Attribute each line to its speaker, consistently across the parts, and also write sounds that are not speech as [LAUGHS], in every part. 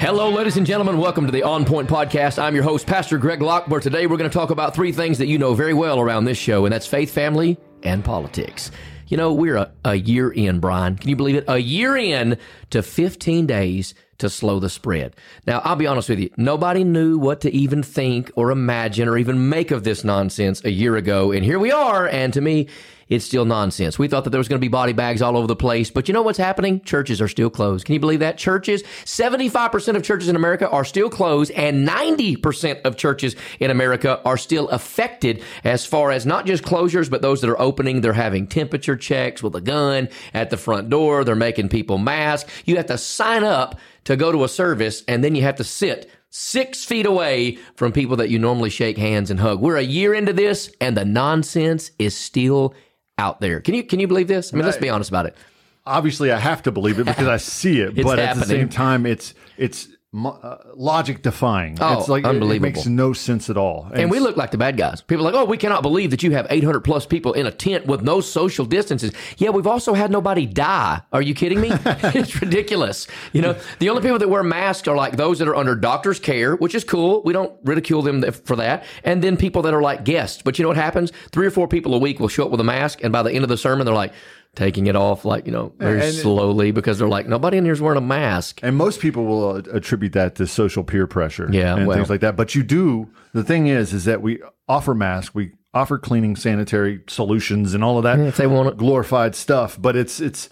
Speaker 1: Hello, ladies and gentlemen. Welcome to the On Point Podcast. I'm your host, Pastor Greg Locke, where today we're going to talk about three things that you know very well around this show, and that's faith, family, and politics. You know, we're a, a year in, Brian. Can you believe it? A year in to 15 days to slow the spread. Now, I'll be honest with you. Nobody knew what to even think or imagine or even make of this nonsense a year ago. And here we are. And to me, it's still nonsense. We thought that there was going to be body bags all over the place, but you know what's happening? Churches are still closed. Can you believe that? Churches, 75% of churches in America are still closed and 90% of churches in America are still affected as far as not just closures, but those that are opening. They're having temperature checks with a gun at the front door. They're making people mask. You have to sign up to go to a service and then you have to sit six feet away from people that you normally shake hands and hug. We're a year into this and the nonsense is still out there. Can you can you believe this? I mean, let's be honest about it.
Speaker 2: Obviously, I have to believe it because I see it, [LAUGHS] but at the same time, it's it's uh, logic defying.
Speaker 1: Oh,
Speaker 2: it's like it- It,
Speaker 1: unbelievable.
Speaker 2: makes no sense at all.
Speaker 1: And we look like the bad guys. People are like, oh, we cannot believe that you have 800 plus people in a tent with no social distances. Yeah, we've also had nobody die. Are you kidding me? [LAUGHS] [LAUGHS] it's ridiculous. You know, the only people that wear masks are like those that are under doctor's care, which is cool. We don't ridicule them for that. And then people that are like guests. But you know what happens? Three or four people a week will show up with a mask, and by the end of the sermon, they're like, taking it off like you know very
Speaker 2: And-
Speaker 1: slowly because they're like nobody in here's wearing a mask
Speaker 2: And most people will uh, attribute that to social peer pressure,
Speaker 1: Yeah,
Speaker 2: and
Speaker 1: well.
Speaker 2: things like that. But you do. The thing is, is that we offer masks, we offer cleaning, sanitary solutions, and all of that.
Speaker 1: if they want
Speaker 2: glorified stuff. But it's it's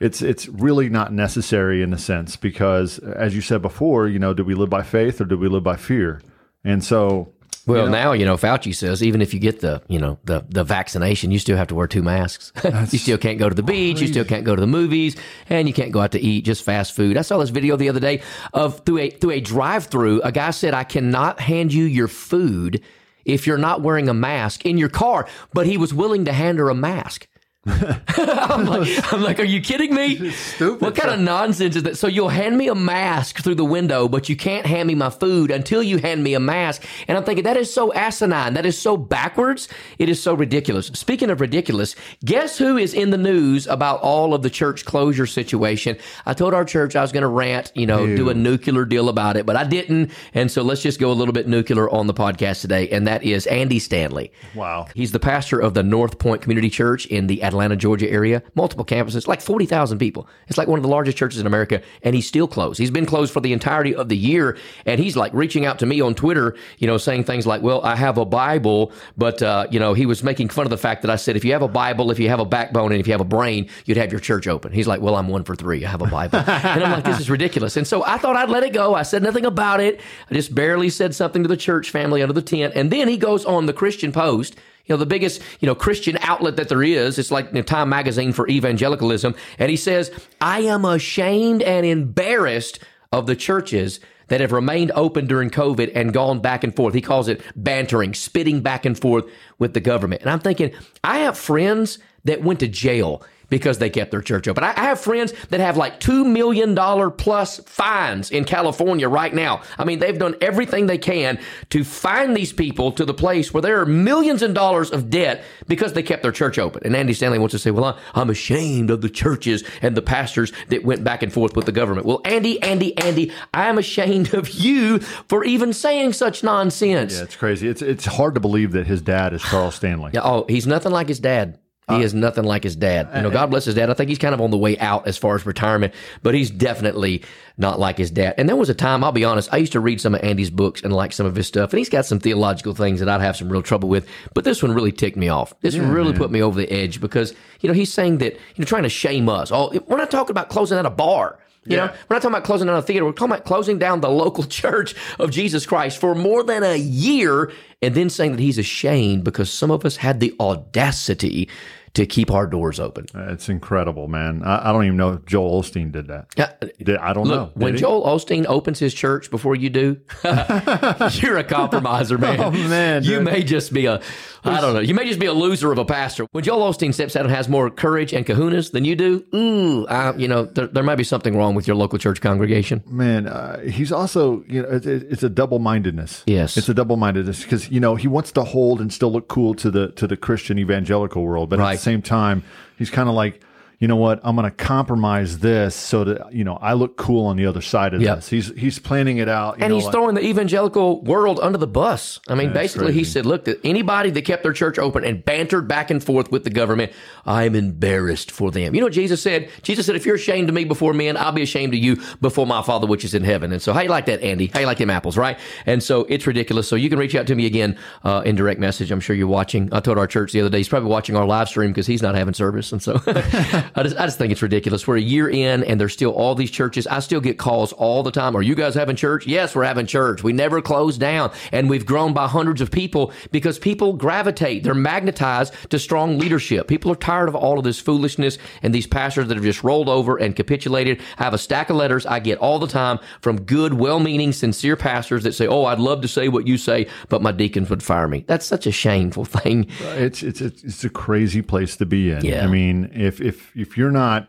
Speaker 2: it's it's really not necessary in a sense because, as you said before, you know, do we live by faith or do we live by fear? And so,
Speaker 1: Well, now you know Fauci says even if you get the you know the the vaccination, you still have to wear two masks. [LAUGHS] you still can't go to the beach. You still can't go to the movies, and you can't go out to eat just fast food. I saw this video the other day of through a through a drive through. A guy said, "I cannot hand you your food if you're not wearing a mask in your car," but he was willing to hand her a mask. [LAUGHS] I'm like, I'm like, are you kidding me? [LAUGHS]
Speaker 2: stupid.
Speaker 1: What kind of nonsense is that? So you'll hand me a mask through the window, but you can't hand me my food until you hand me a mask. And I'm thinking that is so asinine. That is so backwards. It is so ridiculous. Speaking of ridiculous, guess who is in the news about all of the church closure situation? I told our church I was going to rant, you know, do a nuclear deal about it, but I didn't. And so let's just go a little bit nuclear on the podcast today. And that is Andy Stanley.
Speaker 2: wow,
Speaker 1: He's the pastor of the North Point Community Church in the Atlanta, Georgia area. Multiple campuses, like 40,000 people. It's like one of the largest churches in America, and he's still closed. He's been closed for the entirety of the year, and he's like reaching out to me on Twitter, you know, saying things like, Well, I have a Bible, but, uh, you know, he was making fun of the fact that I said, If you have a Bible, if you have a backbone, and if you have a brain, you'd have your church open. He's like, Well, I'm one for three. I have a Bible. and I'm like, This is ridiculous. And so I thought I'd let it go. I said nothing about it. I just barely said something to the church family under the tent. And then he goes on the Christian Post you know, the biggest, you know, Christian outlet that there is. It's like the Time Magazine for evangelicalism. And he says, I am ashamed and embarrassed of the churches that have remained open during COVID and gone back and forth. He calls it bantering, spitting back and forth with the government. And I'm thinking, I have friends that went to jail because they kept their church open. I I have friends that have like $2 million plus fines in California right now. I mean, they've done everything they can to find these people to the place where there are millions of dollars of debt because they kept their church open. And Andy Stanley wants to say, well, I'm ashamed of the churches and the pastors that went back and forth with the government. Well, Andy, Andy, Andy, I'm ashamed of you for even saying such nonsense.
Speaker 2: yeah, it's crazy. It's it's hard to believe that his dad is Charles Stanley.
Speaker 1: Yeah, oh, he's nothing like his dad. He is nothing like his dad. You know, God bless his dad. I think he's kind of on the way out as far as retirement, but he's definitely not like his dad. And there was a time, I'll be honest, I used to read some of Andy's books and like some of his stuff, and he's got some theological things that I'd have some real trouble with. But this one really ticked me off. This one really put me over the edge because, you know, he's saying that, you know, trying to shame us. Oh, we're not talking about closing down a bar. You know,
Speaker 2: Yeah.
Speaker 1: we're not talking about closing down a theater. We're talking about closing down the [LAUGHS] local church of Jesus Christ for more than a year and then saying that he's ashamed because some of us had the audacity to keep our doors open.
Speaker 2: It's incredible, man. I, I don't even know if Joel Osteen did that.
Speaker 1: Yeah,
Speaker 2: Did, I don't
Speaker 1: Look,
Speaker 2: know.
Speaker 1: When
Speaker 2: he?
Speaker 1: Joel Osteen opens his church before you do, [LAUGHS] you're a compromiser, man. [LAUGHS]
Speaker 2: Oh, man,
Speaker 1: you
Speaker 2: dude.
Speaker 1: may just be a, I don't know, you may just be a loser of a pastor. When Joel Osteen steps out and has more courage and kahunas than you do, ooh, I, you know, there, there might be something wrong with your local church congregation.
Speaker 2: man, uh, he's also you know it, it- it's a double mindedness.
Speaker 1: Yes.
Speaker 2: it's a double mindedness because you know he wants to hold and still look cool to the to the Christian evangelical world, but
Speaker 1: Right.
Speaker 2: Same time he's kind of like you know what, I'm going to compromise this so that you know I look cool on the other side of
Speaker 1: Yep.
Speaker 2: this. He's he's planning it out, you
Speaker 1: And
Speaker 2: know,
Speaker 1: he's
Speaker 2: like-
Speaker 1: throwing the evangelical world under the bus. I mean, basically, he said, look, anybody that kept their church open and bantered back and forth with the government, I'm embarrassed for them. You know what Jesus said? Jesus said, if you're ashamed of me before men, I'll be ashamed of you before my Father which is in heaven. And so, how you like that, Andy? How you like them apples, right? And so, it's ridiculous. So, you can reach out to me again uh, in direct message. I'm sure you're watching. I told our church the other day, he's probably watching our live stream because he's not having service. And so, [LAUGHS] [LAUGHS] I, just, I just think it's ridiculous. We're a year in and there's still all these churches. I still get calls all the time. Are you guys having church? Yes, we're having church. We never close down. And we've grown by hundreds of people because people gravitate. They're magnetized to strong leadership. People are tired of all of this foolishness and these pastors that have just rolled over and capitulated. I have a stack of letters I get all the time from good, well meaning, sincere pastors that say, Oh, I'd love to say what you say, but my deacons would fire me. That's such a shameful [LAUGHS] thing.
Speaker 2: it's it's it's it's a crazy place to be in.
Speaker 1: Yeah.
Speaker 2: I mean, if if if you're not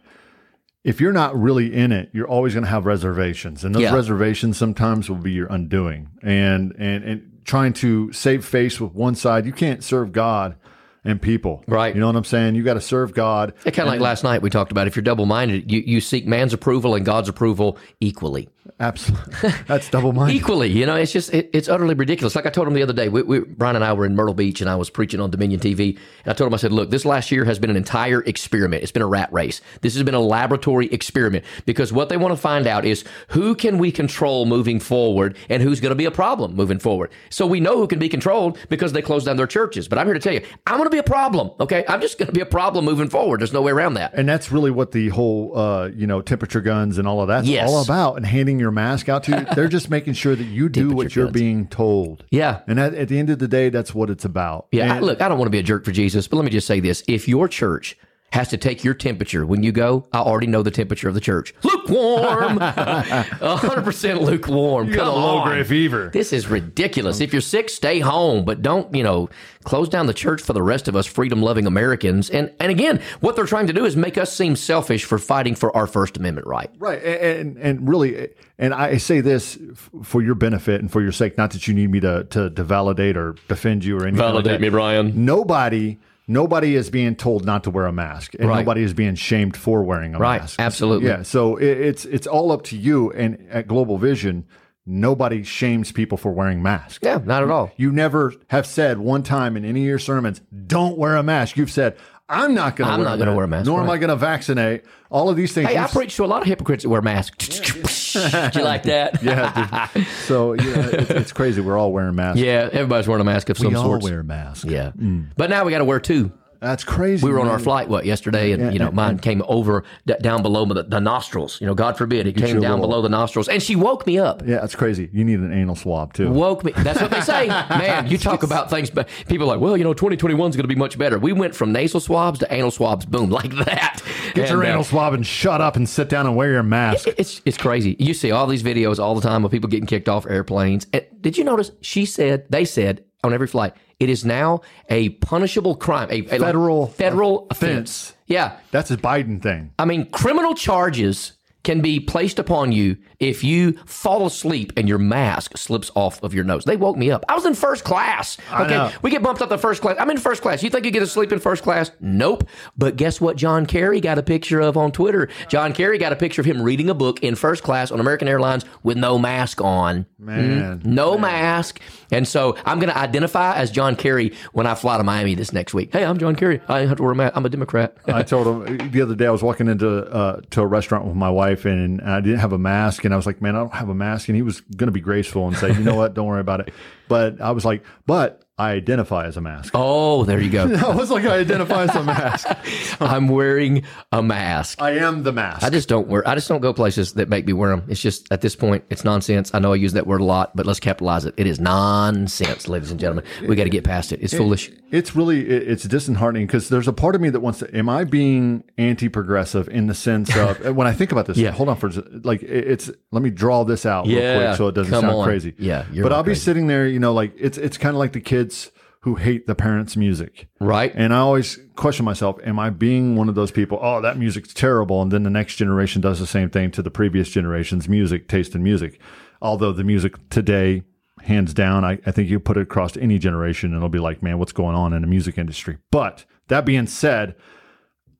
Speaker 2: if you're not really in it, you're always going to have reservations, and those
Speaker 1: Yeah.
Speaker 2: reservations sometimes will be your undoing. And and and trying to save face with one side, you can't serve God and people.
Speaker 1: Right.
Speaker 2: You know what I'm saying? You got to serve God.
Speaker 1: Kind of like last night we talked about if you're double minded, you, you seek man's approval and God's approval equally.
Speaker 2: Absolutely. [LAUGHS] That's double minded.
Speaker 1: Equally, you know, it's just it, it's utterly ridiculous. Like I told him the other day, we, we, Brian and I were in Myrtle Beach, and I was preaching on Dominion TV, and I told him, I said, "Look, this last year has been an entire experiment. It's been a rat race. This has been a laboratory experiment because what they want to find out is who can we control moving forward, and who's going to be a problem moving forward. So we know who can be controlled because they closed down their churches. But I'm here to tell you, I'm going to be a problem. Okay, I'm just going to be a problem moving forward. There's no way around that.
Speaker 2: And that's really what the whole, uh, you know, temperature guns and all of that's
Speaker 1: Yes.
Speaker 2: all about. And handing your mask out to you, they're just making sure that you do what you're
Speaker 1: guns.
Speaker 2: being told.
Speaker 1: Yeah.
Speaker 2: And at, at the end of the day, that's what it's about.
Speaker 1: Yeah, I, look, I don't want to be a jerk for Jesus, but let me just say this: if your church has to take your temperature when you go, I already know the temperature of the church. Lukewarm, [LAUGHS] hundred percent lukewarm.
Speaker 2: You got
Speaker 1: Come
Speaker 2: a low
Speaker 1: on.
Speaker 2: grade fever.
Speaker 1: This is ridiculous. If you're sick, stay home, but don't, you know, close down the church for the rest of us freedom loving Americans. And and again, what they're trying to do is make us seem selfish for fighting for our First Amendment right.
Speaker 2: Right, a- and and really, and I say this for your benefit and for your sake, not that you need me to to, to validate or defend you or anything. like that.
Speaker 1: Brian.
Speaker 2: Nobody, nobody is being told not to wear a mask, and
Speaker 1: Right.
Speaker 2: nobody is being shamed for wearing a
Speaker 1: Right,
Speaker 2: mask.
Speaker 1: absolutely.
Speaker 2: Yeah. So it, it's it's all up to you. And at Global Vision, nobody shames people for wearing masks.
Speaker 1: Yeah, not at all.
Speaker 2: You never have said one time in any of your sermons, "Don't wear a mask." You've said, "I'm not going to
Speaker 1: I'm
Speaker 2: wear
Speaker 1: not
Speaker 2: a
Speaker 1: gonna
Speaker 2: mask,
Speaker 1: wear a mask,
Speaker 2: nor am. I going to vaccinate." All of these things.
Speaker 1: Hey, I preach to a lot of hypocrites that wear masks. [LAUGHS] Do you like that? [LAUGHS]
Speaker 2: Yeah. dude. so yeah, it's, it's crazy. We're all wearing masks.
Speaker 1: Yeah, everybody's wearing a mask of some sort.
Speaker 2: we all
Speaker 1: sort.
Speaker 2: wear masks.
Speaker 1: Yeah, mm. but now we got to wear two.
Speaker 2: That's crazy.
Speaker 1: We were on our flight what yesterday, and you know mine came over d- down below the, the nostrils. You know, God forbid it came down
Speaker 2: little-
Speaker 1: below the nostrils, and she woke me up.
Speaker 2: Yeah, that's crazy. You need an anal swab too.
Speaker 1: Woke me. That's what they say, [LAUGHS] man. You talk about things, but people are like, well, you know, 2021 is going to be much better. We went from nasal swabs to anal swabs, boom, [LAUGHS] like that.
Speaker 2: Get your
Speaker 1: And, uh,
Speaker 2: anal swab and shut up and sit down and wear your mask.
Speaker 1: It's it's crazy. You see all these videos all the time of people getting kicked off airplanes. And did you notice? She said they said on every flight it is now a punishable crime, a, a like,
Speaker 2: Federal
Speaker 1: federal
Speaker 2: offense.
Speaker 1: offense. Yeah,
Speaker 2: That's a Biden thing.
Speaker 1: I mean criminal charges can be placed upon you if you fall asleep and your mask slips off of your nose. They woke me up. I was in first class. Okay, we get bumped up to first class. I'm in first class. You think you get to sleep in first class? Nope. But guess what? John Kerry got a picture of on Twitter. John Kerry got a picture of him reading a book in first class on American Airlines with no mask on.
Speaker 2: Man.
Speaker 1: No mask. And so I'm going to identify as John Kerry when I fly to Miami this next week. Hey, I'm John Kerry. I have to wear a mask. I'm a Democrat.
Speaker 2: I told him the other day I was walking into uh, to a restaurant with my wife and I didn't have a mask and I was like, man, I don't have a mask. And he was going to be graceful and say, you know what, don't worry about it. [LAUGHS] But I was like, but I identify as a mask.
Speaker 1: oh, there you go. [LAUGHS]
Speaker 2: I was like, I identify as a mask. [LAUGHS]
Speaker 1: I'm wearing a mask.
Speaker 2: I am the mask.
Speaker 1: I just don't wear. I just don't go places that make me wear them. It's just at this point, it's nonsense. I know I use that word a lot, but let's capitalize it. It is nonsense, ladies and gentlemen. We got to get past it. It's foolish.
Speaker 2: It's really it- it's disheartening because there's a part of me that wants to. Am I being anti-progressive in the sense [LAUGHS] of when I think about this?
Speaker 1: Yeah.
Speaker 2: Hold on for like it- it's. Let me draw this out real
Speaker 1: Yeah,
Speaker 2: quick so it doesn't
Speaker 1: come
Speaker 2: sound
Speaker 1: on.
Speaker 2: crazy.
Speaker 1: Yeah,
Speaker 2: but I'll be sitting there, you know, like it's it's kind of like the kids who hate the parents' music.
Speaker 1: Right?
Speaker 2: And I always question myself, am I being one of those people, oh, that music's terrible? And then the next generation does the same thing to the previous generation's music, taste in music. Although the music today, hands down, I, I think you put it across any generation and it'll be like, man, what's going on in the music industry? But that being said,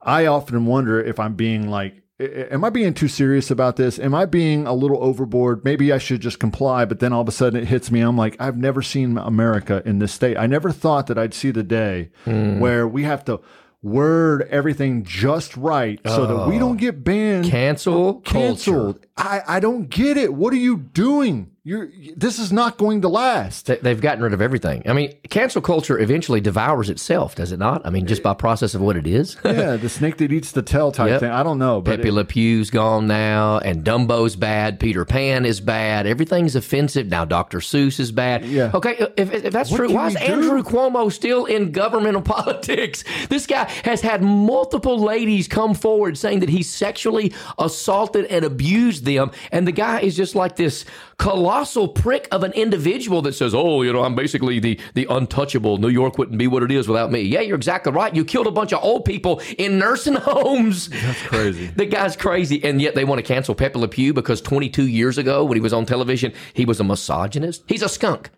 Speaker 2: I often wonder if I'm being like, am I being too serious about this? Am I being a little overboard? Maybe I should just comply. But then all of a sudden it hits me. I'm like, I've never seen America in this state. I never thought that I'd see the day hmm. where we have to word everything just right so that we oh. don't get banned
Speaker 1: Cancel culture.
Speaker 2: canceled. I, I don't get it. What are you doing? You're this is not going to last.
Speaker 1: They- They've gotten rid of everything. I mean, cancel culture eventually devours itself, does it not? I mean, just by process of what it is. [LAUGHS]
Speaker 2: yeah, the snake that eats the tail type
Speaker 1: Yep.
Speaker 2: thing. I don't know, but
Speaker 1: Pepe Le Pew's gone now, and Dumbo's bad. Peter Pan is bad. Everything's offensive now. Dr. Seuss is bad.
Speaker 2: Yeah.
Speaker 1: Okay, if, if that's
Speaker 2: What
Speaker 1: true, why is
Speaker 2: do?
Speaker 1: Andrew Cuomo still in governmental [LAUGHS] politics? This guy has had multiple ladies come forward saying that he sexually assaulted and abused them, and the guy is just like this colossal prick of an individual that says, "Oh, you know, I'm basically the the untouchable. New York wouldn't be what it is without me." Yeah, you're exactly right. You killed a bunch of old people in nursing [LAUGHS] homes.
Speaker 2: that's crazy. [LAUGHS]
Speaker 1: The guy's crazy, and yet they want to cancel Pepe Le Pew because 22 years ago, when he was on television, he was a misogynist. He's a skunk.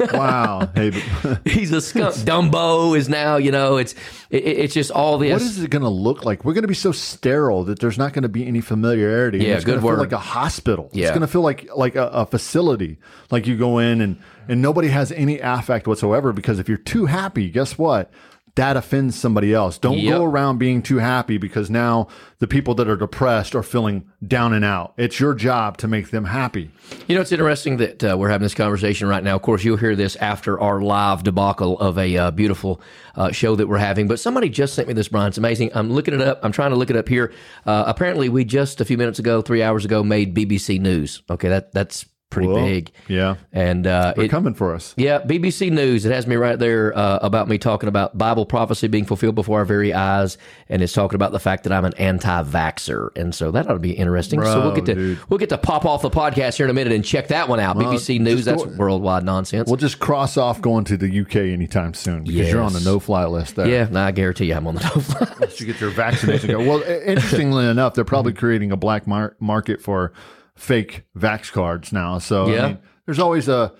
Speaker 2: Wow. [LAUGHS] Hey,
Speaker 1: He's a skunk. Dumbo is now, you know, it's it, it's just all this.
Speaker 2: what is it going to look like? We're going to be so sterile that there's not going to be any familiarity.
Speaker 1: Yeah,
Speaker 2: it's going
Speaker 1: good
Speaker 2: to feel
Speaker 1: word.
Speaker 2: like a hospital.
Speaker 1: Yeah.
Speaker 2: It's going to feel like like a, a facility. Like you go in and and nobody has any affect whatsoever because if you're too happy, guess what? That offends somebody else. Don't
Speaker 1: Yep.
Speaker 2: go around being too happy because now the people that are depressed are feeling down and out. It's your job to make them happy.
Speaker 1: You know, it's interesting that uh, we're having this conversation right now. Of course, you'll hear this after our live debacle of a uh, beautiful uh, show that we're having. But somebody just sent me this, Brian. It's amazing. I'm looking it up. I'm trying to look it up here. Uh, apparently, we just a few minutes ago, three hours ago, made BBC News. Okay, that that's pretty
Speaker 2: Well,
Speaker 1: big.
Speaker 2: Yeah.
Speaker 1: And uh,
Speaker 2: They're
Speaker 1: it,
Speaker 2: coming for us.
Speaker 1: Yeah, BBC News. It has me right there uh, about me talking about Bible prophecy being fulfilled before our very eyes, and it's talking about the fact that I'm an anti-vaxer, and so that ought to be interesting. so we'll get to
Speaker 2: dude.
Speaker 1: we'll get to pop off the podcast here in a minute and check that one out. BBC News.
Speaker 2: just
Speaker 1: That's worldwide nonsense.
Speaker 2: We'll just cross off going to the UK anytime soon because you're on the no-fly list there.
Speaker 1: yeah, no, I guarantee you, I'm on the no-fly. List.
Speaker 2: Once you get your vaccination go. Well, interestingly enough, they're probably creating a black mar- market for fake vax cards now. So
Speaker 1: Yeah.
Speaker 2: I mean, there's always a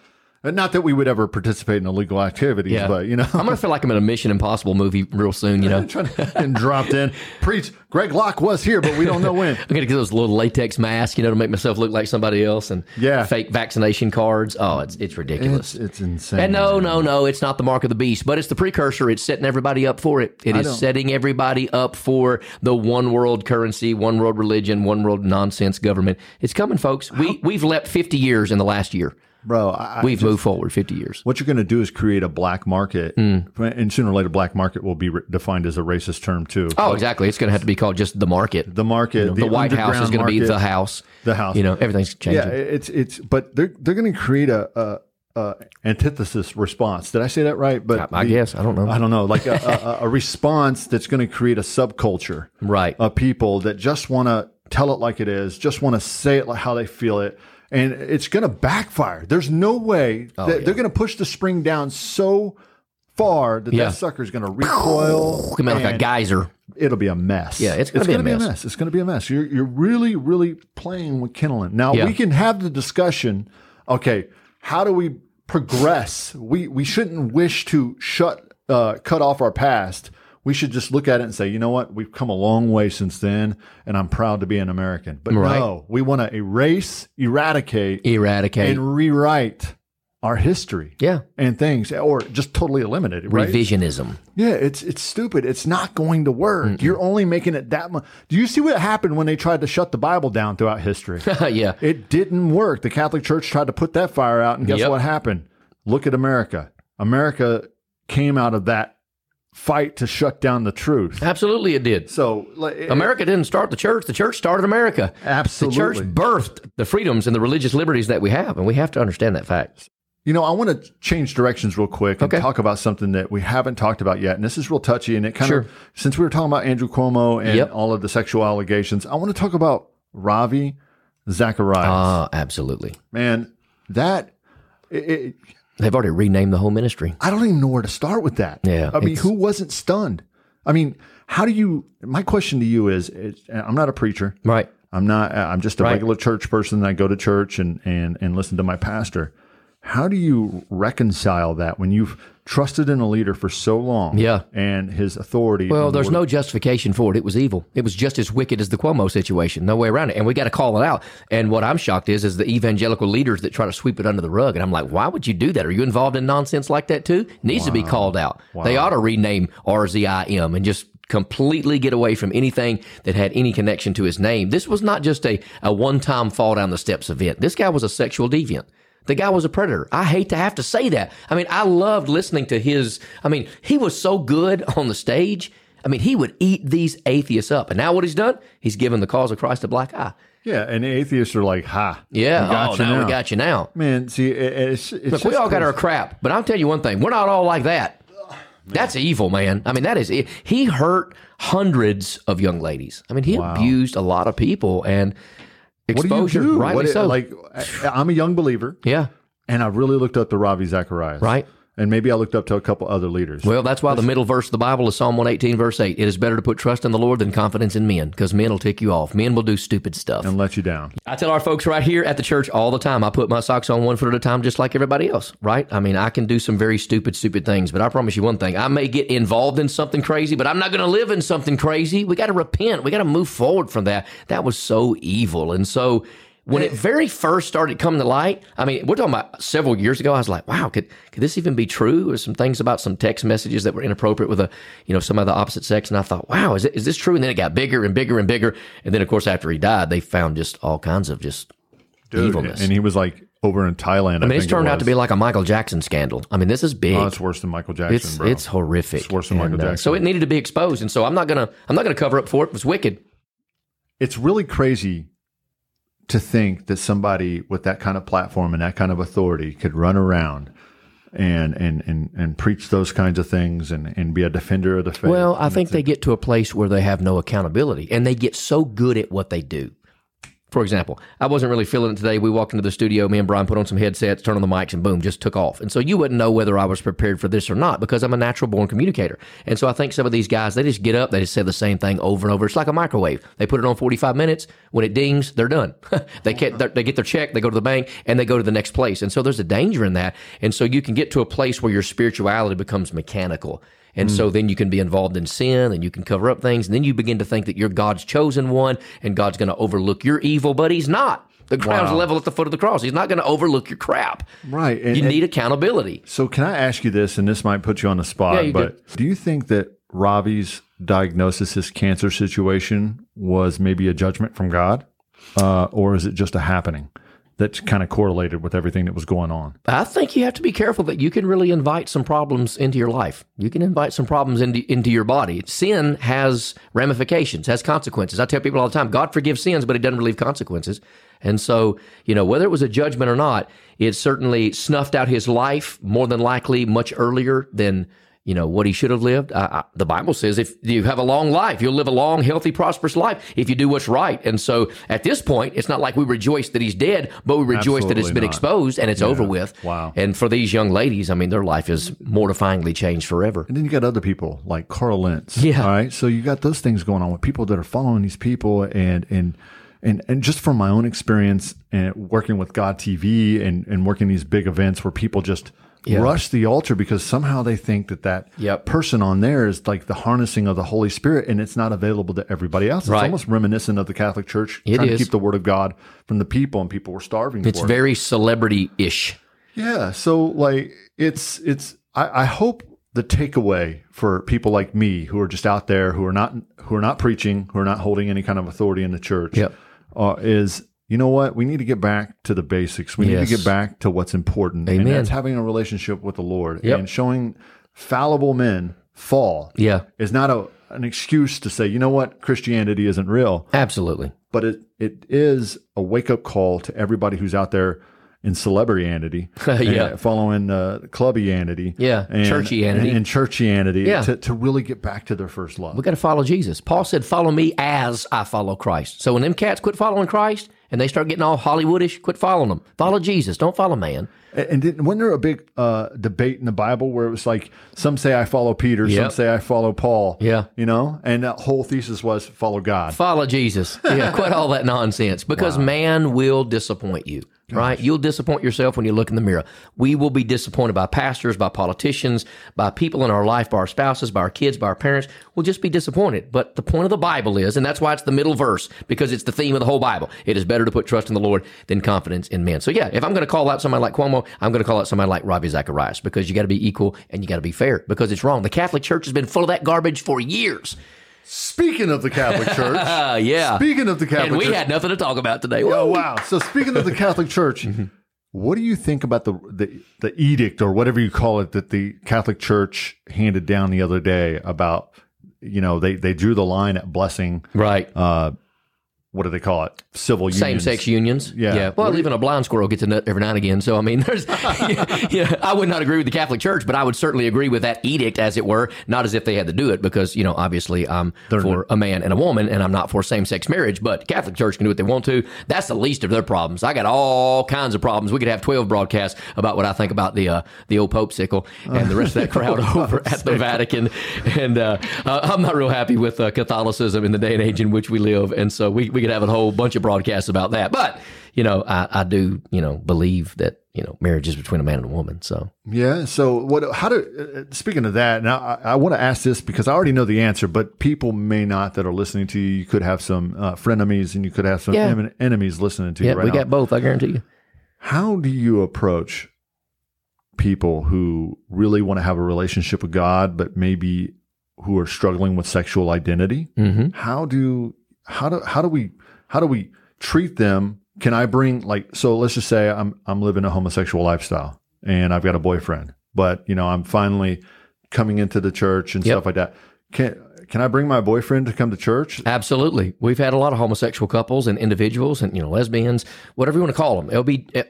Speaker 2: Uh, not that we would ever participate in illegal activities,
Speaker 1: Yeah.
Speaker 2: but you know,
Speaker 1: I'm gonna feel like I'm in a Mission Impossible movie real soon. You know, [LAUGHS]
Speaker 2: and dropped in. Preach. Greg Locke was here, but we don't know when. [LAUGHS]
Speaker 1: I'm gonna get those little latex masks, you know, to make myself look like somebody else, and
Speaker 2: Yeah.
Speaker 1: fake vaccination cards. Oh, it's it's ridiculous.
Speaker 2: It's, it's insane.
Speaker 1: And no, no, no, it's not the mark of the beast, but it's the precursor. It's setting everybody up for it. It
Speaker 2: I
Speaker 1: is
Speaker 2: don't-
Speaker 1: setting everybody up for the one world currency, one world religion, one world nonsense government. It's coming, folks. We we've leapt 50 years in the last year.
Speaker 2: Bro. I, I
Speaker 1: We've
Speaker 2: just-
Speaker 1: moved forward 50 years.
Speaker 2: What you're going to do is create a black market,
Speaker 1: Hmm.
Speaker 2: and sooner or later, black market will be re- defined as a racist term too.
Speaker 1: Oh, exactly. It's going to have to be called just the market.
Speaker 2: the market,
Speaker 1: the, White House is going to be the house.
Speaker 2: The house.
Speaker 1: You know, everything's changing.
Speaker 2: Yeah, it's it's but they're they're going to create a, a, a antithesis response. Did I say that right? But
Speaker 1: I
Speaker 2: the-
Speaker 1: guess. I don't know.
Speaker 2: I don't know, like a, a, a response that's going to create a subculture
Speaker 1: Right.
Speaker 2: of people that just want to tell it like it is, just want to say it like how they feel it, and it's going to backfire. There's no way
Speaker 1: Oh,
Speaker 2: that they're going to push the spring down so far that
Speaker 1: Yeah.
Speaker 2: that sucker's going to recoil.
Speaker 1: Come out like a geyser.
Speaker 2: It'll be a mess.
Speaker 1: Yeah, it's gonna be a
Speaker 2: gonna
Speaker 1: mess.
Speaker 2: It's going to be a mess. You're you're really really playing with kindling. Now
Speaker 1: Yeah.
Speaker 2: we can have the discussion. Okay, how do we progress? We we shouldn't wish to shut uh, cut off our past. We should just look at it and say, you know what, we've come a long way since then, and I'm proud to be an American. But
Speaker 1: Right.
Speaker 2: no, we want to erase, eradicate,
Speaker 1: Eradicate.
Speaker 2: and rewrite our history
Speaker 1: yeah.
Speaker 2: and things, or just totally eliminate it. Right?
Speaker 1: Revisionism.
Speaker 2: Yeah, it's it's stupid. It's not going to work. You're only making it that much. Do you see what happened when they tried to shut the Bible down throughout history? [LAUGHS]
Speaker 1: yeah.
Speaker 2: it didn't work. The Catholic Church tried to put that fire out, and guess
Speaker 1: Yep.
Speaker 2: what happened? Look at America. America came out of that fight to shut down the truth.
Speaker 1: Absolutely, it did.
Speaker 2: So, like,
Speaker 1: America didn't start the church. The church started America.
Speaker 2: absolutely.
Speaker 1: The church birthed the freedoms and the religious liberties that we have, and we have to understand that fact.
Speaker 2: You know, I want to change directions real quick and
Speaker 1: Okay.
Speaker 2: talk about something that we haven't talked about yet. And this is real touchy. And it kind
Speaker 1: Sure.
Speaker 2: of, since we were talking about Andrew Cuomo and
Speaker 1: Yep.
Speaker 2: all of the sexual allegations, I want to talk about Ravi Zacharias.
Speaker 1: Ah, absolutely.
Speaker 2: Man, that, it, it,
Speaker 1: They've already renamed the whole ministry.
Speaker 2: I don't even know where to start with that.
Speaker 1: Yeah,
Speaker 2: I mean, who wasn't stunned? I mean, how do you, my question to you is, I'm not a preacher.
Speaker 1: Right.
Speaker 2: I'm not, I'm just a
Speaker 1: Right.
Speaker 2: regular church person. I go to church and, and, and listen to my pastor. How do you reconcile that when you've trusted in a leader for so long?
Speaker 1: Yeah.
Speaker 2: and his authority.
Speaker 1: Well, there's no justification for it. It was evil. It was just as wicked as the Cuomo situation. No way around it. And we got to call it out. And what I'm shocked is, is the evangelical leaders that try to sweep it under the rug. And I'm like, why would you do that? Are you involved in nonsense like that too? Needs to be called out. They ought to rename RZIM and just completely get away from anything that had any connection to his name. This was not just a, a one time fall down the steps event. This guy was a sexual deviant. The guy was a predator. I hate to have to say that. I mean, I loved listening to his. I mean, he was so good on the stage. I mean, he would eat these atheists up. And now what he's done? He's given the cause of Christ a black eye.
Speaker 2: Yeah, and atheists are like, "Ha,
Speaker 1: Yeah.
Speaker 2: we got
Speaker 1: oh,
Speaker 2: you
Speaker 1: now,
Speaker 2: now.
Speaker 1: we got you now.
Speaker 2: Man, see, it's, it's
Speaker 1: Look, we all got
Speaker 2: crazy.
Speaker 1: our crap, but I'll tell you one thing: we're not all like that. That's evil, man. I mean, that is he hurt hundreds of young ladies. I mean, he abused a lot of people and
Speaker 2: What do you do?
Speaker 1: rightly
Speaker 2: What
Speaker 1: so.
Speaker 2: Like, I'm a young believer,
Speaker 1: yeah,
Speaker 2: and I really looked up to Ravi Zacharias,
Speaker 1: Right.
Speaker 2: And maybe I looked up to a couple other leaders.
Speaker 1: Well, that's why the middle verse of the Bible is Psalm 118, verse 8. It is better to put trust in the Lord than confidence in men, because men will tick you off. Men will do stupid stuff.
Speaker 2: and let you down.
Speaker 1: I tell our folks right here at the church all the time, I put my socks on one foot at a time, just like everybody else, right? I mean, I can do some very stupid, stupid things, but I promise you one thing. I may get involved in something crazy, but I'm not going to live in something crazy. We got to repent. We got to move forward from that. That was so evil. And so, when it very first started coming to light, I mean, we're talking about several years ago. I was like, "Wow, could could this even be true?" Or some things about some text messages that were inappropriate with a, you know, some of the opposite sex, and I thought, "Wow, is it, is this true?" And then it got bigger and bigger and bigger, and then of course after he died, they found just all kinds of just evilness.
Speaker 2: And he was like over in Thailand.
Speaker 1: I mean, it's turned out to be like a Michael Jackson scandal. I mean, this is big.
Speaker 2: Oh, it's worse than Michael Jackson,
Speaker 1: it's
Speaker 2: bro.
Speaker 1: it's horrific.
Speaker 2: It's worse than Michael
Speaker 1: And, uh,
Speaker 2: Jackson.
Speaker 1: so it needed to be exposed, and so I'm not gonna I'm not gonna cover up for it. It was wicked.
Speaker 2: it's really crazy to think that somebody with that kind of platform and that kind of authority could run around and and and, and preach those kinds of things and, and be a defender of the faith.
Speaker 1: Well, I think they get to a place where they have no accountability and they get so good at what they do. For example, I wasn't really feeling it today. We walked into the studio, me and Brian put on some headsets, turned on the mics, and boom, just took off. And so you wouldn't know whether I was prepared for this or not because I'm a natural born communicator. And so I think some of these guys, they just get up, they just say the same thing over and over. It's like a microwave. They put it on 45 minutes. When it dings, they're done. [LAUGHS] they get they get their check, they go to the bank, and they go to the next place. And so there's a danger in that. And so you can get to a place where your spirituality becomes mechanical. And so then you can be involved in sin and you can cover up things. And then you begin to think that you're God's chosen one and God's going to overlook your evil, but He's not. The ground's
Speaker 2: Wow.
Speaker 1: level at the foot of the cross. He's not going to overlook your crap.
Speaker 2: right. And,
Speaker 1: You
Speaker 2: and-
Speaker 1: need accountability.
Speaker 2: so can I ask you this, and this might put you on the spot,
Speaker 1: Yeah,
Speaker 2: but do you think that Ravi's diagnosis, his cancer situation, was maybe a judgment from God, uh, or is it just a happening that's kind of correlated with everything that was going on?
Speaker 1: I think you have to be careful that you can really invite some problems into your life. You can invite some problems into, into your body. Sin has ramifications, has consequences. I tell people all the time God forgives sins, but He doesn't relieve consequences. And so, you know, whether it was a judgment or not, it certainly snuffed out his life more than likely much earlier than. You know what he should have lived. I, the Bible says, if you have a long life, you'll live a long, healthy, prosperous life if you do what's right. And so, at this point, it's not like we rejoice that he's dead, but we rejoice that it's
Speaker 2: Absolutely
Speaker 1: been
Speaker 2: not.
Speaker 1: exposed and it's over with.
Speaker 2: Wow.
Speaker 1: And for these young ladies, I mean, their life is mortifyingly changed forever.
Speaker 2: And then you got other people like Carl Lentz.
Speaker 1: Yeah.
Speaker 2: All right. So you got those things going on with people that are following these people and and and and just from my own experience and working with God TV and and working these big events where people just
Speaker 1: Yeah.
Speaker 2: rush the altar because somehow they think that that
Speaker 1: Yep.
Speaker 2: person on there is like the harnessing of the Holy Spirit and it's not available to everybody else. It's
Speaker 1: Right.
Speaker 2: almost reminiscent of the Catholic Church
Speaker 1: It
Speaker 2: trying
Speaker 1: is.
Speaker 2: to keep the word of God from the people and people were starving
Speaker 1: It's
Speaker 2: for it.
Speaker 1: very celebrity ish.
Speaker 2: Yeah. So like it's it's I, I hope the takeaway for people like me who are just out there who are not who are not preaching, who are not holding any kind of authority in the church,
Speaker 1: Yep.
Speaker 2: uh, is you know what? We need to get back to the basics. We need to get back to what's important.
Speaker 1: Amen.
Speaker 2: And that's having a relationship with the Lord
Speaker 1: Yep.
Speaker 2: and showing fallible men fall
Speaker 1: Yeah,
Speaker 2: is not a an excuse to say, you know what, Christianity isn't real
Speaker 1: absolutely.
Speaker 2: but it, it is a wake up call to everybody who's out there in celebryanity, [LAUGHS]
Speaker 1: Yeah.
Speaker 2: uh, following uh,
Speaker 1: Yeah,
Speaker 2: and,
Speaker 1: churchianity.
Speaker 2: and, and churchianity,
Speaker 1: Yeah.
Speaker 2: to, to really get back to their first love.
Speaker 1: We got to follow Jesus. Paul said, Follow me as I follow Christ. So when them cats quit following Christ and they start getting all Hollywoodish, quit following them. Follow Jesus. Don't follow man.
Speaker 2: And, didn't, wasn't there a big uh, debate in the Bible where it was like some say I follow Peter, some say I follow Paul,
Speaker 1: Yeah.
Speaker 2: you know, and that whole thesis was follow God.
Speaker 1: Follow Jesus. Yeah, quit all that nonsense because [LAUGHS] man will disappoint you. Right? You'll disappoint yourself when you look in the mirror. We will be disappointed by pastors, by politicians, by people in our life, by our spouses, by our kids, by our parents. We'll just be disappointed. But the point of the Bible is, and that's why it's the middle verse, because it's the theme of the whole Bible. It is better to put trust in the Lord than confidence in men. So yeah, if I'm going to call out somebody like Cuomo, I'm going to call out somebody like Ravi Zacharias because you got to be equal and you got to be fair because it's wrong. The Catholic Church has been full of that garbage for years.
Speaker 2: Speaking of the Catholic [LAUGHS] Church,
Speaker 1: yeah.
Speaker 2: speaking of the Catholic Church.
Speaker 1: and we
Speaker 2: Church,
Speaker 1: had nothing to talk about today.
Speaker 2: oh wow! So speaking of the Catholic Church, [LAUGHS] what do you think about the, the the edict or whatever you call it that the Catholic Church handed down the other day about you know they they drew the line at blessing
Speaker 1: Right.
Speaker 2: uh what do they call it civil unions.
Speaker 1: Same sex unions.
Speaker 2: Yeah.
Speaker 1: Yeah. Well, even a blind squirrel gets a nut every now and again. So, I mean, [LAUGHS] there's, [LAUGHS] yeah, I would not agree with the Catholic Church, but I would certainly agree with that edict, as it were, not as if they had to do it, because, you know, obviously I'm for a man and a woman, and I'm not for same sex marriage, but Catholic Church can do what they want to. That's the least of their problems. I got all kinds of problems. We could have 12 broadcasts about what I think about the, uh, the old Pope sickle and the rest of that [LAUGHS] crowd over at the Vatican. And, uh, uh, I'm not real happy with uh, Catholicism in the day and age in which we live. And so we, we could have a whole bunch of broadcasts about that. But, you know, I, I do, you know, believe that, you know, marriage is between a man and a woman. So,
Speaker 2: Yeah. So what? How do? Uh, speaking of that, now I, I want to ask this because I already know the answer, but people may not that are listening to you. You could have some uh, frenemies, and you could have some
Speaker 1: Yeah.
Speaker 2: em- enemies listening to
Speaker 1: yeah,
Speaker 2: you right
Speaker 1: we
Speaker 2: now.
Speaker 1: got both, I guarantee you.
Speaker 2: How do you approach people who really want to have a relationship with God, but maybe who are struggling with sexual identity?
Speaker 1: Mm-hmm.
Speaker 2: How do how do how do we how do we treat them? Can I bring like so? Let's just say I'm I'm living a homosexual lifestyle and I've got a boyfriend, but you know I'm finally coming into the church and
Speaker 1: Yep.
Speaker 2: stuff like that. Can can I bring my boyfriend to come to church?
Speaker 1: Absolutely. We've had a lot of homosexual couples and individuals and, you know, lesbians, whatever you want to call them, LB,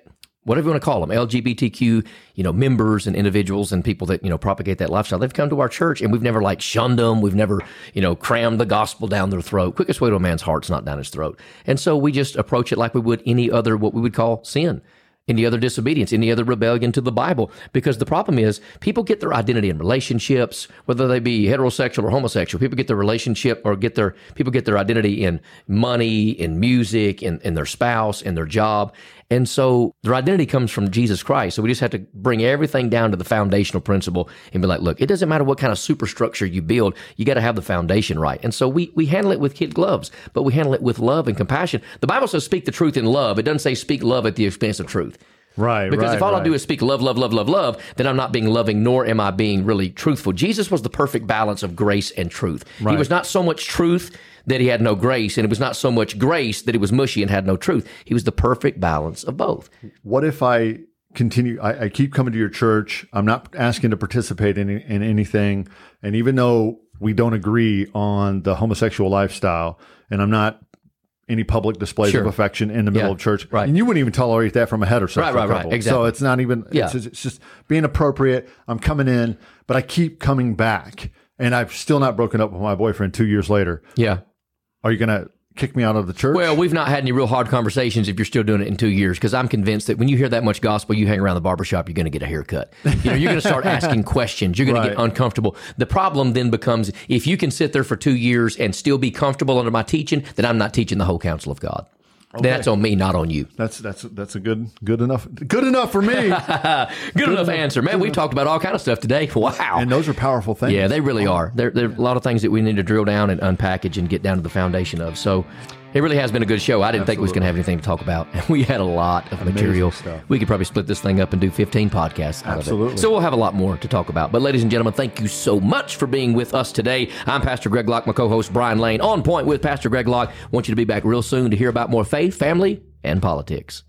Speaker 1: whatever you want to call them, LGBTQ, you know, members and individuals and people that, you know, propagate that lifestyle. They've come to our church and we've never like shunned them. We've never, you know, crammed the gospel down their throat. Quickest way to a man's heart's not down his throat. And so we just approach it like we would any other, what we would call sin. Any other disobedience, any other rebellion to the Bible. Because the problem is, people get their identity in relationships, whether they be heterosexual or homosexual. People get their relationship or get their, people get their identity in money, in music, in, in their spouse, in their job. And so their identity comes from Jesus Christ. So we just have to bring everything down to the foundational principle and be like, look, it doesn't matter what kind of superstructure you build, you got to have the foundation right. And so we, we handle it with kid gloves, but we handle it with love and compassion. The Bible says speak the truth in love. It doesn't say speak love at the expense of truth.
Speaker 2: Right.
Speaker 1: Because
Speaker 2: right,
Speaker 1: if all I do is speak love, love, love, love, love, then I'm not being loving, nor am I being really truthful. Jesus was the perfect balance of grace and truth. He was not so much truth that he had no grace, and it was not so much grace that he was mushy and had no truth. He was the perfect balance of both.
Speaker 2: what if I continue? I, I keep coming to your church. I'm not asking to participate in, in anything. And even though we don't agree on the homosexual lifestyle, and I'm not any public displays
Speaker 1: Sure.
Speaker 2: of affection in the middle
Speaker 1: Yeah,
Speaker 2: of church,
Speaker 1: right.
Speaker 2: and you wouldn't even tolerate that from a heterosexual
Speaker 1: Right, right, right, exactly.
Speaker 2: So it's not even.
Speaker 1: Yeah.
Speaker 2: It's, it's just being appropriate. I'm coming in, but I keep coming back, and I've still not broken up with my boyfriend two years later.
Speaker 1: Yeah.
Speaker 2: Are you going to kick me out of the church?
Speaker 1: Well, we've not had any real hard conversations if you're still doing it in two years, because I'm convinced that when you hear that much gospel, you hang around the barbershop, you're going to get a haircut. You know, you're going to start [LAUGHS] asking questions. You're going to get uncomfortable. The problem then becomes if you can sit there for two years and still be comfortable under my teaching, then I'm not teaching the whole counsel of God. That's on me, not on you.
Speaker 2: that's that's that's a good good enough good enough for me. [LAUGHS]
Speaker 1: Good enough answer, man. We've talked about all kind of stuff today. Wow.
Speaker 2: and those are powerful things.
Speaker 1: Yeah, they really are. There, there are a lot of things that we need to drill down and unpackage and get down to the foundation of. So it really has been a good show. I didn't think we was going to have anything to talk about. And we had a lot of material.
Speaker 2: stuff.
Speaker 1: We could probably split this thing up and do 15 podcasts out of
Speaker 2: Absolutely.
Speaker 1: it. So we'll have a lot more to talk about. But ladies and gentlemen, thank you so much for being with us today. I'm Pastor Greg Locke, my co-host Brian Lane. On point with Pastor Greg Locke. Want you to be back real soon to hear about more faith, family, and politics.